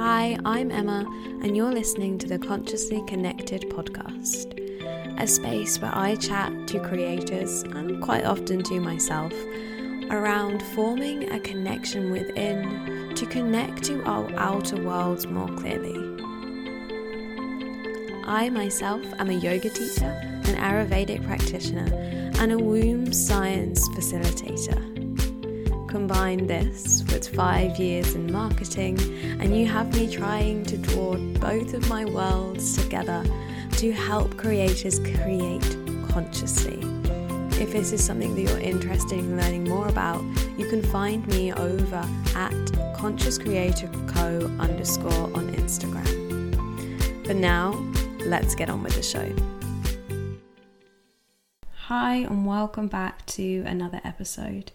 Hi, I'm Emma, and you're listening to the Consciously Connected podcast, a space where I chat to creators and quite often to myself around forming a connection within to connect to our outer worlds more clearly. I myself am a yoga teacher, an Ayurvedic practitioner, and a womb science facilitator. Combine this with five years in marketing, and you have me trying to draw both of my worlds together to help creators create consciously. If this is something that you're interested in learning more about, you can find me over at Conscious Creator Co underscore on Instagram. But now, let's get on with the show. Hi, and welcome back to another episode.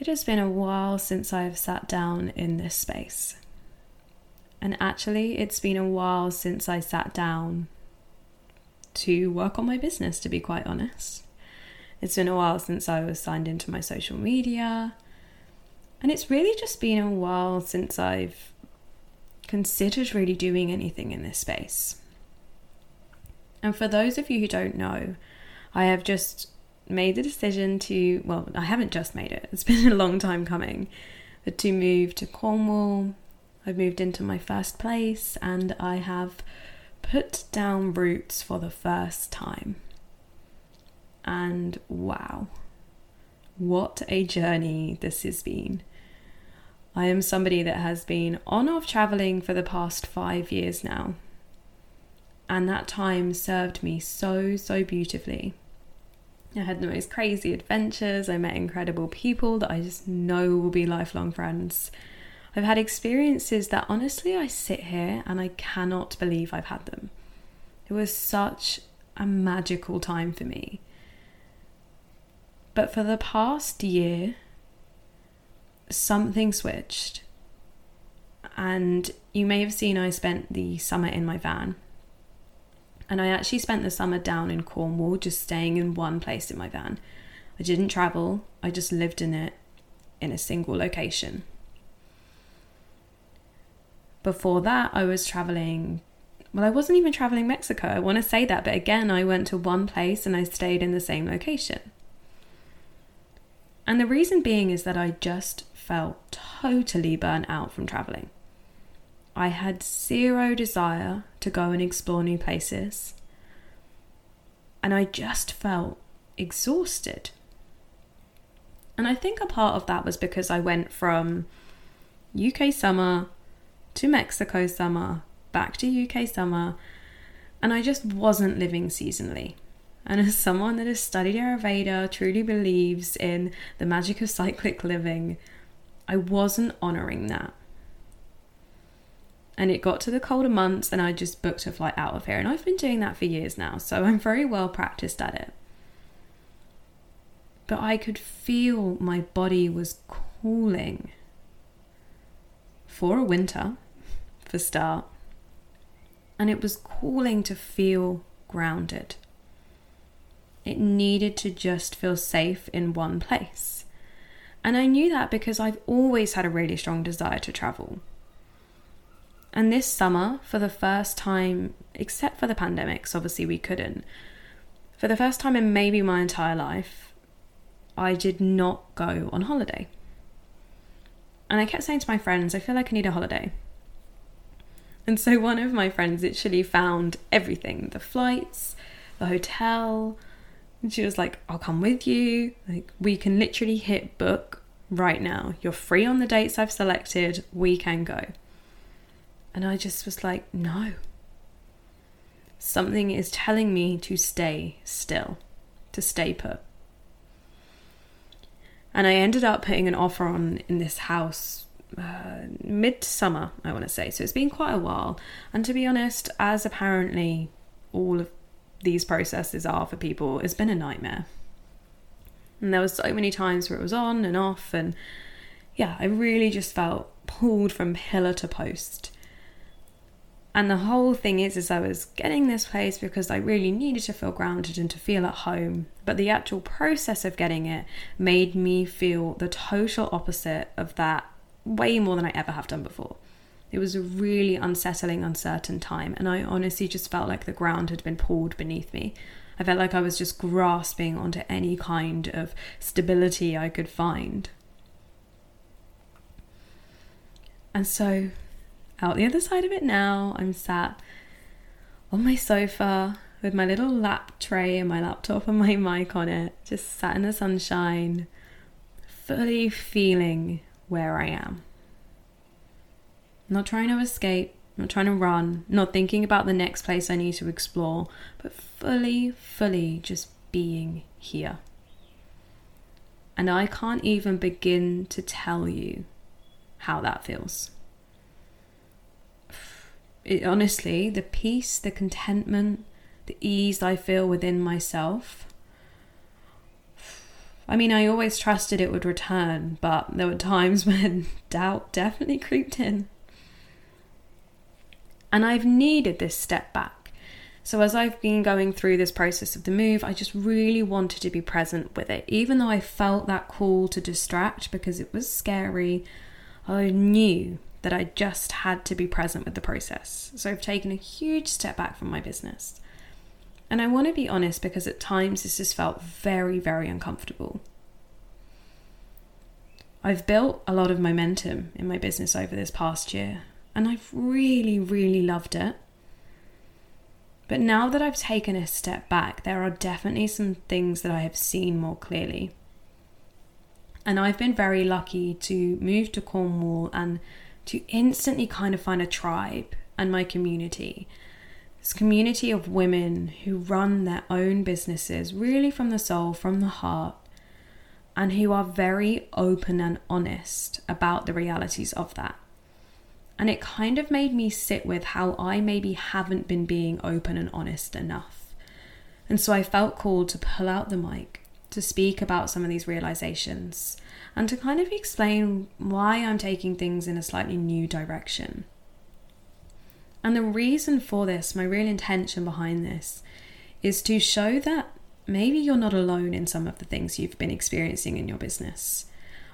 It has been a while since I have sat down in this space. And actually, it's been a while since I sat down to work on my business, to be quite honest. It's been a while since I was signed into my social media. And it's really just been a while since I've considered really doing anything in this space. And for those of you who don't know, I have just made the decision to, well, I haven't just made it, it's been a long time coming, but to move to Cornwall. I've moved into my first place and I have put down roots for the first time. And wow, what a journey this has been. I am somebody that has been on off traveling for the past five years now. And that time served me so, so beautifully. I had the most crazy adventures. I met incredible people that I just know will be lifelong friends. I've had experiences that honestly I sit here and I cannot believe I've had them. It was such a magical time for me. But for the past year, something switched. And you may have seen I spent the summer in my van. And I actually spent the summer down in Cornwall, just staying in one place in my van. I didn't travel, I just lived in it in a single location. Before that, I was traveling. Well, I wasn't even traveling Mexico. I want to say that, but again, I went to one place and I stayed in the same location. And the reason being is that I just felt totally burnt out from traveling. I had zero desire to go and explore new places. And I just felt exhausted. And I think a part of that was because I went from UK summer to Mexico summer, back to UK summer, and I just wasn't living seasonally. And as someone that has studied Ayurveda, truly believes in the magic of cyclic living, I wasn't honoring that. And it got to the colder months, and I just booked a flight out of here. And I've been doing that for years now, so I'm very well practiced at it. But I could feel my body was cooling for a winter, for start. And it was cooling to feel grounded. It needed to just feel safe in one place. And I knew that because I've always had a really strong desire to travel. And this summer, for the first time, except for the pandemics, obviously we couldn't, for the first time in maybe my entire life, I did not go on holiday. And I kept saying to my friends, I feel like I need a holiday. And so one of my friends literally found everything the flights, the hotel, and she was like, I'll come with you. Like, we can literally hit book right now. You're free on the dates I've selected. We can go. And I just was like, no. Something is telling me to stay still, to stay put. And I ended up putting an offer on in this house uh, midsummer, I want to say. So it's been quite a while. And to be honest, as apparently all of these processes are for people, it's been a nightmare. And there was so many times where it was on and off, and yeah, I really just felt pulled from pillar to post. And the whole thing is, is I was getting this place because I really needed to feel grounded and to feel at home. But the actual process of getting it made me feel the total opposite of that way more than I ever have done before. It was a really unsettling, uncertain time, and I honestly just felt like the ground had been pulled beneath me. I felt like I was just grasping onto any kind of stability I could find. And so, out the other side of it now, I'm sat on my sofa with my little lap tray and my laptop and my mic on it, just sat in the sunshine, fully feeling where I am. Not trying to escape, not trying to run, not thinking about the next place I need to explore, but fully, fully just being here. And I can't even begin to tell you how that feels. It, honestly, the peace, the contentment, the ease I feel within myself. I mean, I always trusted it would return, but there were times when doubt definitely creeped in. And I've needed this step back. So, as I've been going through this process of the move, I just really wanted to be present with it. Even though I felt that call to distract because it was scary, I knew that I just had to be present with the process. So, I've taken a huge step back from my business. And I want to be honest because at times this has felt very, very uncomfortable. I've built a lot of momentum in my business over this past year, and I've really, really loved it. But now that I've taken a step back, there are definitely some things that I have seen more clearly. And I've been very lucky to move to Cornwall and to instantly kind of find a tribe and my community this community of women who run their own businesses really from the soul, from the heart, and who are very open and honest about the realities of that. And it kind of made me sit with how I maybe haven't been being open and honest enough. And so I felt called to pull out the mic, to speak about some of these realizations, and to kind of explain why I'm taking things in a slightly new direction. And the reason for this, my real intention behind this, is to show that maybe you're not alone in some of the things you've been experiencing in your business.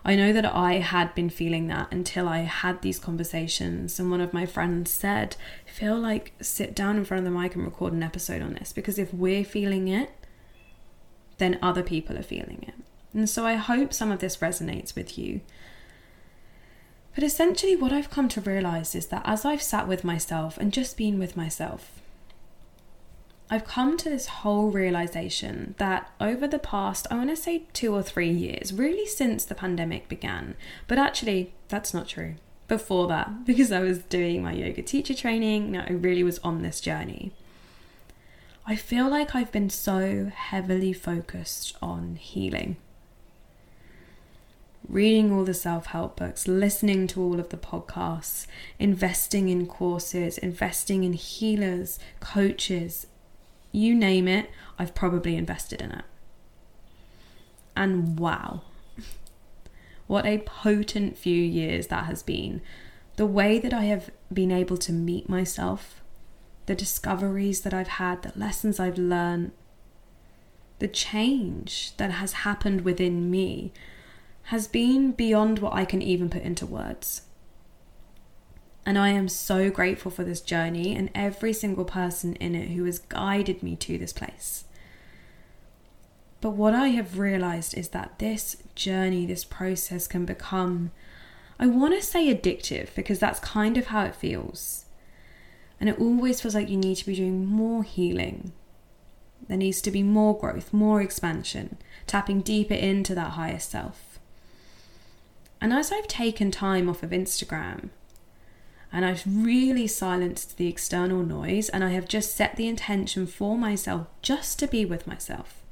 I know that I had been feeling that until I had these conversations, and one of my friends said, Feel like sit down in front of the mic and record an episode on this because if we're feeling it, then other people are feeling it. And so I hope some of this resonates with you but essentially, what I've come to realize is that as I've sat with myself and just been with myself, I've come to this whole realization that over the past, I want to say two or three years, really since the pandemic began, but actually, that's not true. Before that, because I was doing my yoga teacher training, I really was on this journey. I feel like I've been so heavily focused on healing reading all the self help books, listening to all of the podcasts, investing in courses, investing in healers, coaches, you name it, I've probably invested in it. And wow, what a potent few years that has been. The way that I have been able to meet myself, the discoveries that I've had, the lessons I've learned, the change that has happened within me has been beyond what I can even put into words. And I am so grateful for this journey and every single person in it who has guided me to this place. But what I have realized is that this journey, this process can become, I want to say addictive because that's kind of how it feels. And it always feels like you need to be doing more healing. There needs to be more growth, more expansion, tapping deeper into that higher self. And as I've taken time off of Instagram and I've really silenced the external noise and I have just set the intention for myself just to be with myself.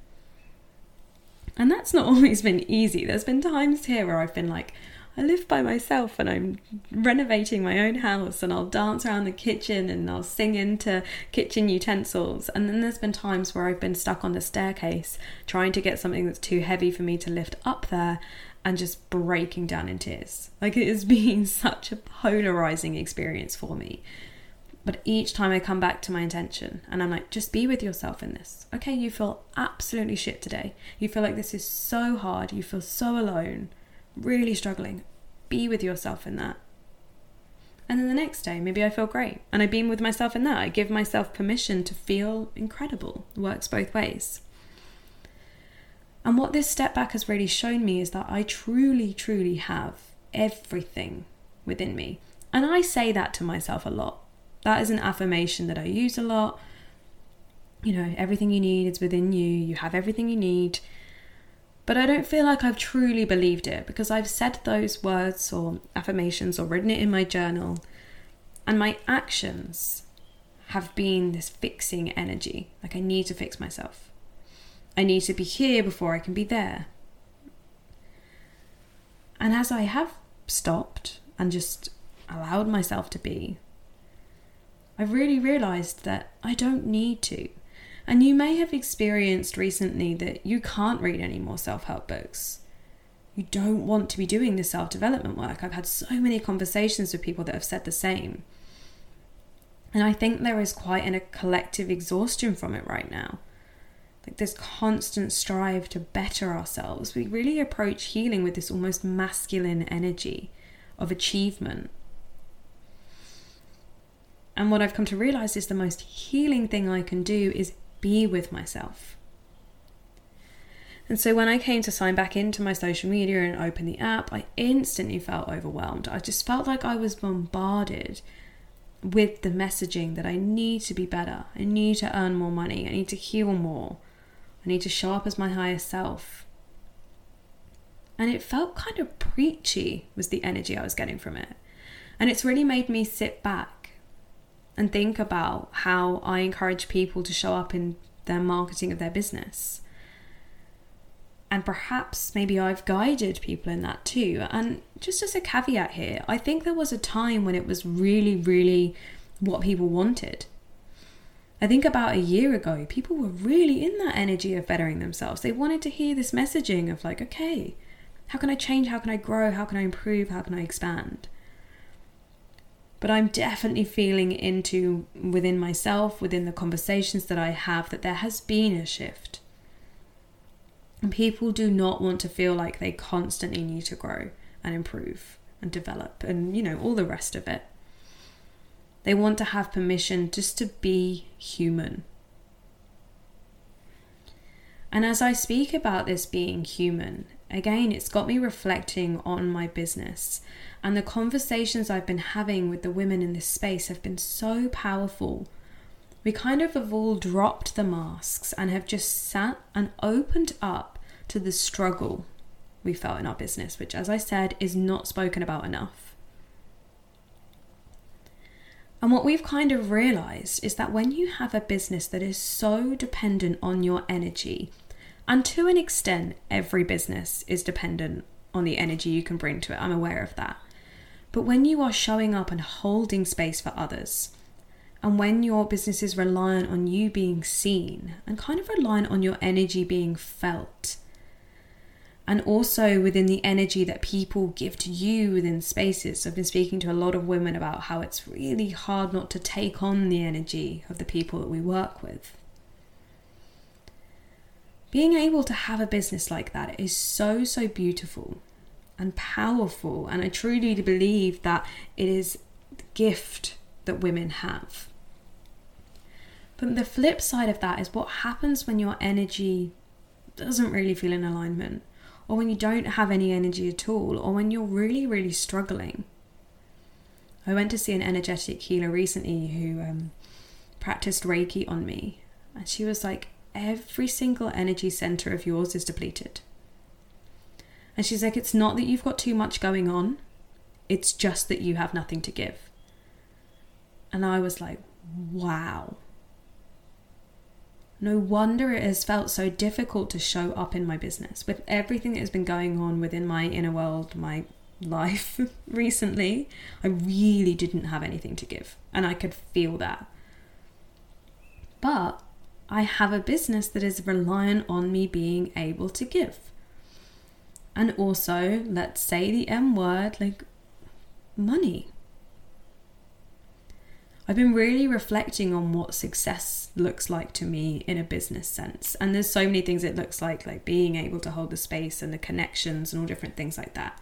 And that's not always been easy. There's been times here where I've been like, I live by myself and I'm renovating my own house and I'll dance around the kitchen and I'll sing into kitchen utensils. And then there's been times where I've been stuck on the staircase trying to get something that's too heavy for me to lift up there and just breaking down in tears. Like it has been such a polarizing experience for me. But each time I come back to my intention and I'm like, just be with yourself in this. Okay, you feel absolutely shit today. You feel like this is so hard. You feel so alone, really struggling. Be with yourself in that. And then the next day, maybe I feel great. And I beam with myself in that. I give myself permission to feel incredible. Works both ways. And what this step back has really shown me is that I truly, truly have everything within me. And I say that to myself a lot. That is an affirmation that I use a lot. You know, everything you need is within you, you have everything you need. But I don't feel like I've truly believed it because I've said those words or affirmations or written it in my journal, and my actions have been this fixing energy. Like, I need to fix myself. I need to be here before I can be there. And as I have stopped and just allowed myself to be, I've really realized that I don't need to. And you may have experienced recently that you can't read any more self help books. You don't want to be doing the self development work. I've had so many conversations with people that have said the same. And I think there is quite an, a collective exhaustion from it right now. Like this constant strive to better ourselves. We really approach healing with this almost masculine energy of achievement and what I've come to realize is the most healing thing I can do is be with myself. And so when I came to sign back into my social media and open the app, I instantly felt overwhelmed. I just felt like I was bombarded with the messaging that I need to be better. I need to earn more money. I need to heal more. I need to show up as my highest self. And it felt kind of preachy, was the energy I was getting from it. And it's really made me sit back and think about how I encourage people to show up in their marketing of their business. And perhaps maybe I've guided people in that too. And just as a caveat here, I think there was a time when it was really, really what people wanted. I think about a year ago, people were really in that energy of bettering themselves. They wanted to hear this messaging of, like, okay, how can I change? How can I grow? How can I improve? How can I expand? But I'm definitely feeling into within myself, within the conversations that I have, that there has been a shift. And people do not want to feel like they constantly need to grow and improve and develop and, you know, all the rest of it. They want to have permission just to be human. And as I speak about this being human, again, it's got me reflecting on my business and the conversations I've been having with the women in this space have been so powerful. We kind of have all dropped the masks and have just sat and opened up to the struggle we felt in our business, which, as I said, is not spoken about enough. And what we've kind of realized is that when you have a business that is so dependent on your energy, and to an extent, every business is dependent on the energy you can bring to it, I'm aware of that. But when you are showing up and holding space for others, and when your business is reliant on you being seen and kind of reliant on your energy being felt, and also within the energy that people give to you within spaces. I've been speaking to a lot of women about how it's really hard not to take on the energy of the people that we work with. Being able to have a business like that is so, so beautiful and powerful. And I truly believe that it is the gift that women have. But the flip side of that is what happens when your energy doesn't really feel in alignment, or when you don't have any energy at all, or when you're really, really struggling. I went to see an energetic healer recently who um, practiced Reiki on me, and she was like, Every single energy center of yours is depleted. And she's like, It's not that you've got too much going on, it's just that you have nothing to give. And I was like, Wow. No wonder it has felt so difficult to show up in my business with everything that has been going on within my inner world, my life recently. I really didn't have anything to give, and I could feel that. But I have a business that is reliant on me being able to give. And also, let's say the M word, like money. I've been really reflecting on what success looks like to me in a business sense. And there's so many things it looks like, like being able to hold the space and the connections and all different things like that.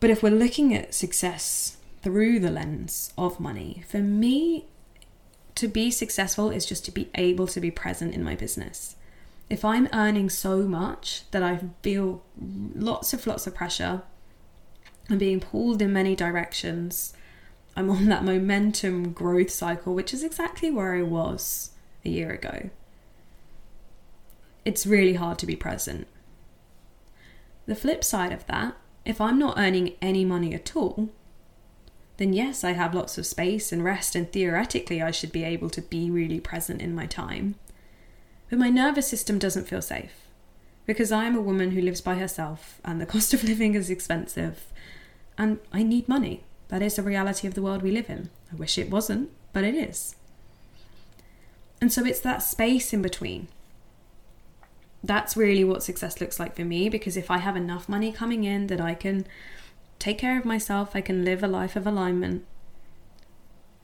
But if we're looking at success through the lens of money. For me, to be successful is just to be able to be present in my business. If I'm earning so much that I feel lots of lots of pressure, I'm being pulled in many directions, I'm on that momentum growth cycle, which is exactly where I was a year ago. It's really hard to be present. The flip side of that, if I'm not earning any money at all, then yes, I have lots of space and rest, and theoretically, I should be able to be really present in my time. But my nervous system doesn't feel safe because I am a woman who lives by herself, and the cost of living is expensive, and I need money. That is the reality of the world we live in. I wish it wasn't, but it is. And so it's that space in between. That's really what success looks like for me because if I have enough money coming in that I can take care of myself, I can live a life of alignment,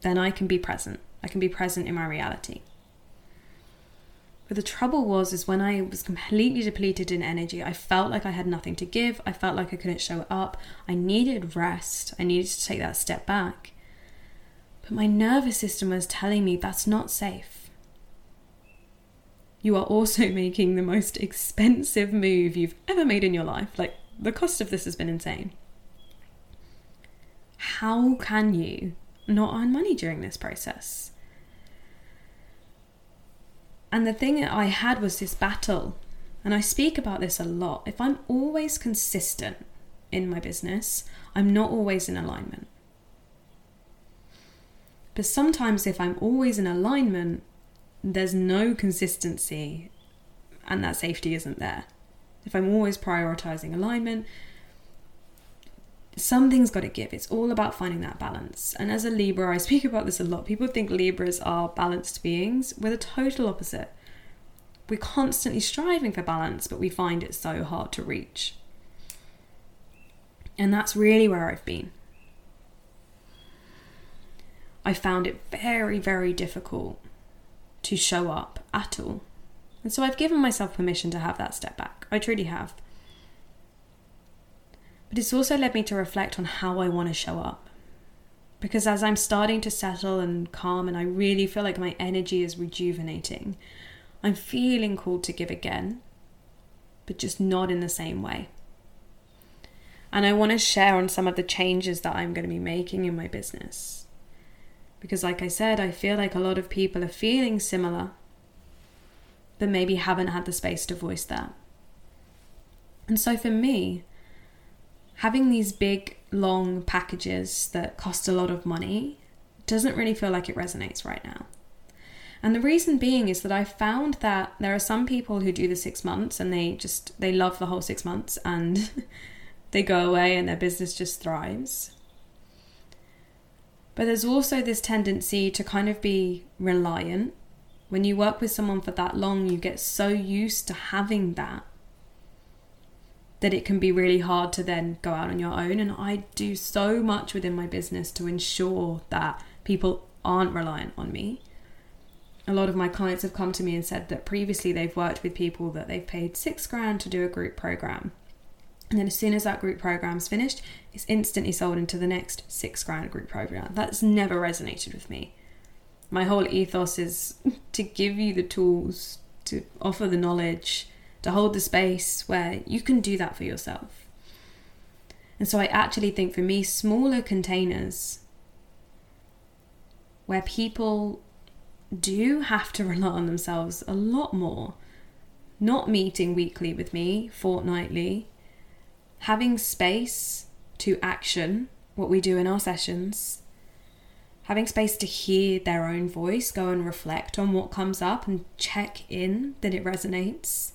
then I can be present. I can be present in my reality. But the trouble was is when I was completely depleted in energy, I felt like I had nothing to give. I felt like I couldn't show up. I needed rest. I needed to take that step back. But my nervous system was telling me that's not safe. You are also making the most expensive move you've ever made in your life. Like the cost of this has been insane how can you not earn money during this process? And the thing that I had was this battle, and I speak about this a lot. If I'm always consistent in my business, I'm not always in alignment. But sometimes, if I'm always in alignment, there's no consistency and that safety isn't there. If I'm always prioritizing alignment, something's got to give. It's all about finding that balance. And as a Libra, I speak about this a lot. People think Libras are balanced beings. We're the total opposite. We're constantly striving for balance, but we find it so hard to reach. And that's really where I've been. I found it very, very difficult to show up at all. And so I've given myself permission to have that step back. I truly have. But it's also led me to reflect on how I want to show up. Because as I'm starting to settle and calm, and I really feel like my energy is rejuvenating, I'm feeling called to give again, but just not in the same way. And I want to share on some of the changes that I'm going to be making in my business. Because, like I said, I feel like a lot of people are feeling similar, but maybe haven't had the space to voice that. And so for me, having these big, long packages that cost a lot of money doesn't really feel like it resonates right now. And the reason being is that I found that there are some people who do the six months and they just they love the whole six months and they go away and their business just thrives. But there's also this tendency to kind of be reliant. When you work with someone for that long, you get so used to having that that it can be really hard to then go out on your own. And I do so much within my business to ensure that people aren't reliant on me. A lot of my clients have come to me and said that previously they've worked with people that they've paid six grand to do a group program. And then as soon as that group program's finished, it's instantly sold into the next six grand group program. That's never resonated with me. My whole ethos is to give you the tools, to offer the knowledge, to hold the space where you can do that for yourself. And so I actually think for me, smaller containers where people do have to rely on themselves a lot more, not meeting weekly with me, fortnightly, having space to action what we do in our sessions, having space to hear their own voice, go and reflect on what comes up and check in that it resonates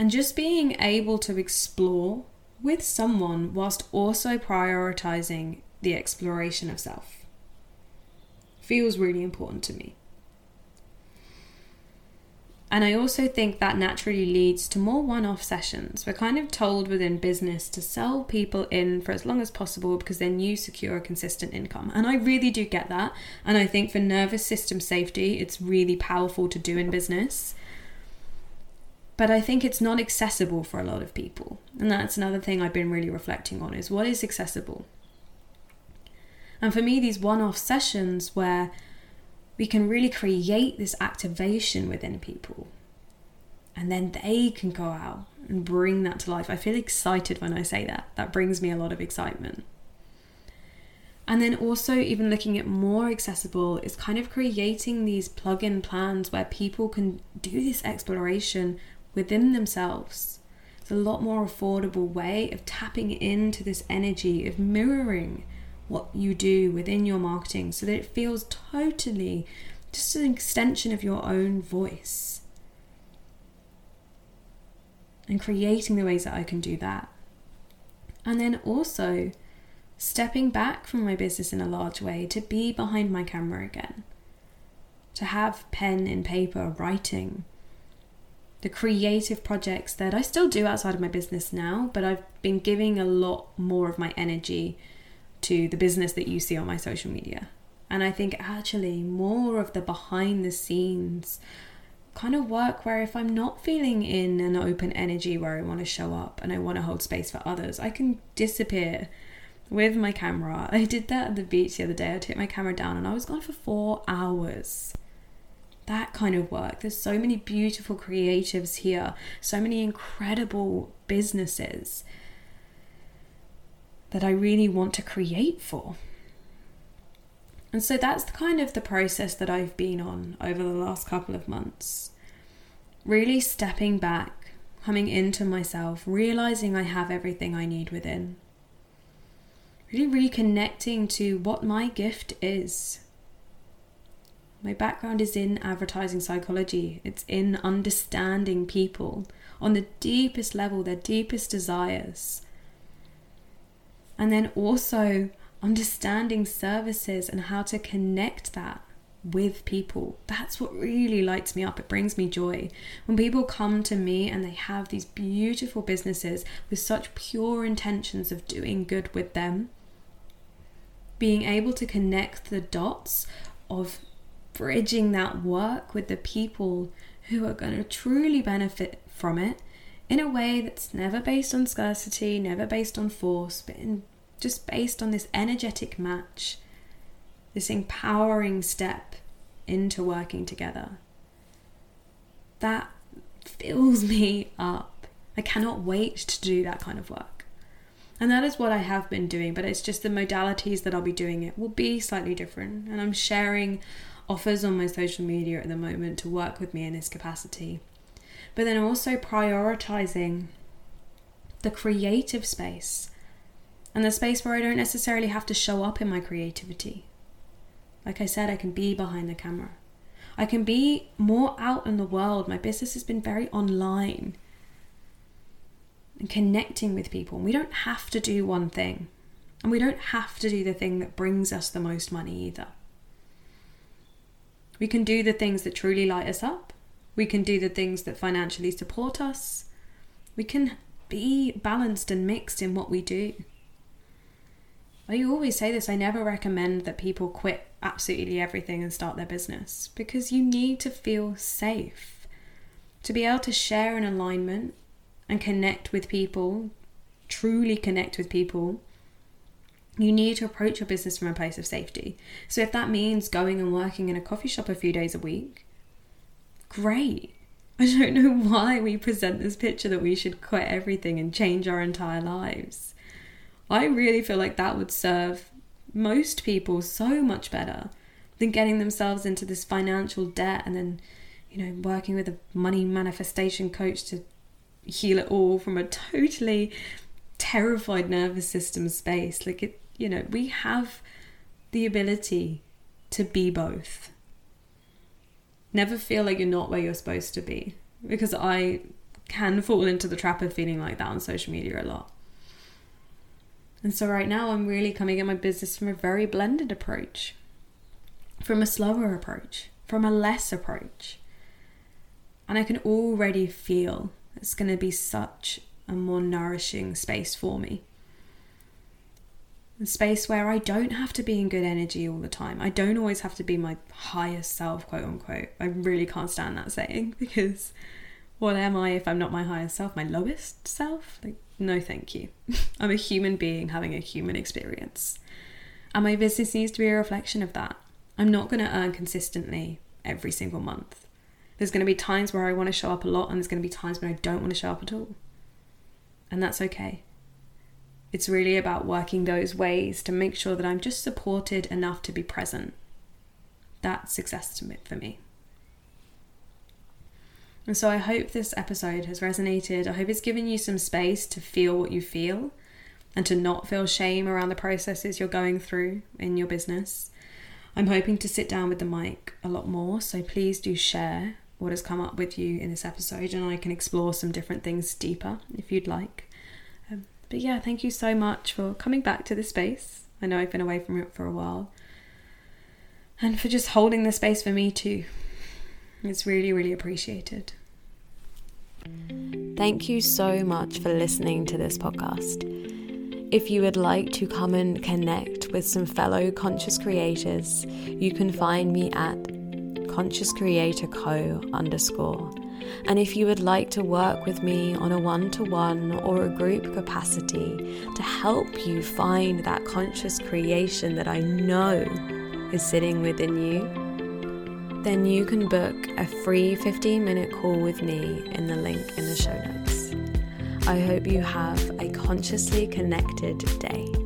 and just being able to explore with someone whilst also prioritizing the exploration of self feels really important to me. And I also think that naturally leads to more one off sessions. We're kind of told within business to sell people in for as long as possible because then you secure a consistent income. And I really do get that. And I think for nervous system safety, it's really powerful to do in business. But I think it's not accessible for a lot of people. And that's another thing I've been really reflecting on is what is accessible? And for me, these one off sessions where we can really create this activation within people and then they can go out and bring that to life. I feel excited when I say that. That brings me a lot of excitement. And then also, even looking at more accessible, is kind of creating these plug in plans where people can do this exploration within themselves. It's a lot more affordable way of tapping into this energy of mirroring what you do within your marketing so that it feels totally just an extension of your own voice. And creating the ways that I can do that. And then also stepping back from my business in a large way to be behind my camera again, to have pen and paper writing. The creative projects that I still do outside of my business now, but I've been giving a lot more of my energy to the business that you see on my social media. And I think actually more of the behind the scenes kind of work where if I'm not feeling in an open energy where I want to show up and I want to hold space for others, I can disappear with my camera. I did that at the beach the other day. I took my camera down and I was gone for four hours. That kind of work. There's so many beautiful creatives here, so many incredible businesses that I really want to create for. And so that's the kind of the process that I've been on over the last couple of months. Really stepping back, coming into myself, realizing I have everything I need within. Really reconnecting to what my gift is. My background is in advertising psychology, it's in understanding people on the deepest level, their deepest desires and then also understanding services and how to connect that with people. That's what really lights me up. It brings me joy. When people come to me and they have these beautiful businesses with such pure intentions of doing good with them, being able to connect the dots of bridging that work with the people who are going to truly benefit from it in a way that's never based on scarcity, never based on force, but in just based on this energetic match, this empowering step into working together. That fills me up. I cannot wait to do that kind of work. And that is what I have been doing, but it's just the modalities that I'll be doing it will be slightly different. And I'm sharing offers on my social media at the moment to work with me in this capacity. But then also prioritizing the creative space and the space where I don't necessarily have to show up in my creativity. Like I said, I can be behind the camera. I can be more out in the world. My business has been very online and connecting with people. We don't have to do one thing, and we don't have to do the thing that brings us the most money either. We can do the things that truly light us up. We can do the things that financially support us. We can be balanced and mixed in what we do. I always say this I never recommend that people quit absolutely everything and start their business because you need to feel safe. To be able to share an alignment and connect with people, truly connect with people, you need to approach your business from a place of safety. So if that means going and working in a coffee shop a few days a week, great. I don't know why we present this picture that we should quit everything and change our entire lives. I really feel like that would serve most people so much better than getting themselves into this financial debt and then, you know, working with a money manifestation coach to heal it all from a totally terrified nervous system space. Like it, you know, we have the ability to be both. Never feel like you're not where you're supposed to be because I can fall into the trap of feeling like that on social media a lot. And so right now I'm really coming at my business from a very blended approach, from a slower approach, from a less approach. And I can already feel it's going to be such a more nourishing space for me. A space where I don't have to be in good energy all the time. I don't always have to be my highest self, quote unquote. I really can't stand that saying because what am I if I'm not my highest self, my lowest self? Like, no, thank you. I'm a human being having a human experience. And my business needs to be a reflection of that. I'm not going to earn consistently every single month. There's going to be times where I want to show up a lot, and there's going to be times when I don't want to show up at all. And that's okay. It's really about working those ways to make sure that I'm just supported enough to be present. That's success for me. And so I hope this episode has resonated. I hope it's given you some space to feel what you feel and to not feel shame around the processes you're going through in your business. I'm hoping to sit down with the mic a lot more, so please do share what has come up with you in this episode and I can explore some different things deeper if you'd like. But yeah, thank you so much for coming back to the space. I know I've been away from it for a while. And for just holding the space for me too. It's really, really appreciated. Thank you so much for listening to this podcast. If you would like to come and connect with some fellow conscious creators, you can find me at conscious creator co underscore. And if you would like to work with me on a one to one or a group capacity to help you find that conscious creation that I know is sitting within you, then you can book a free 15 minute call with me in the link in the show notes. I hope you have a consciously connected day.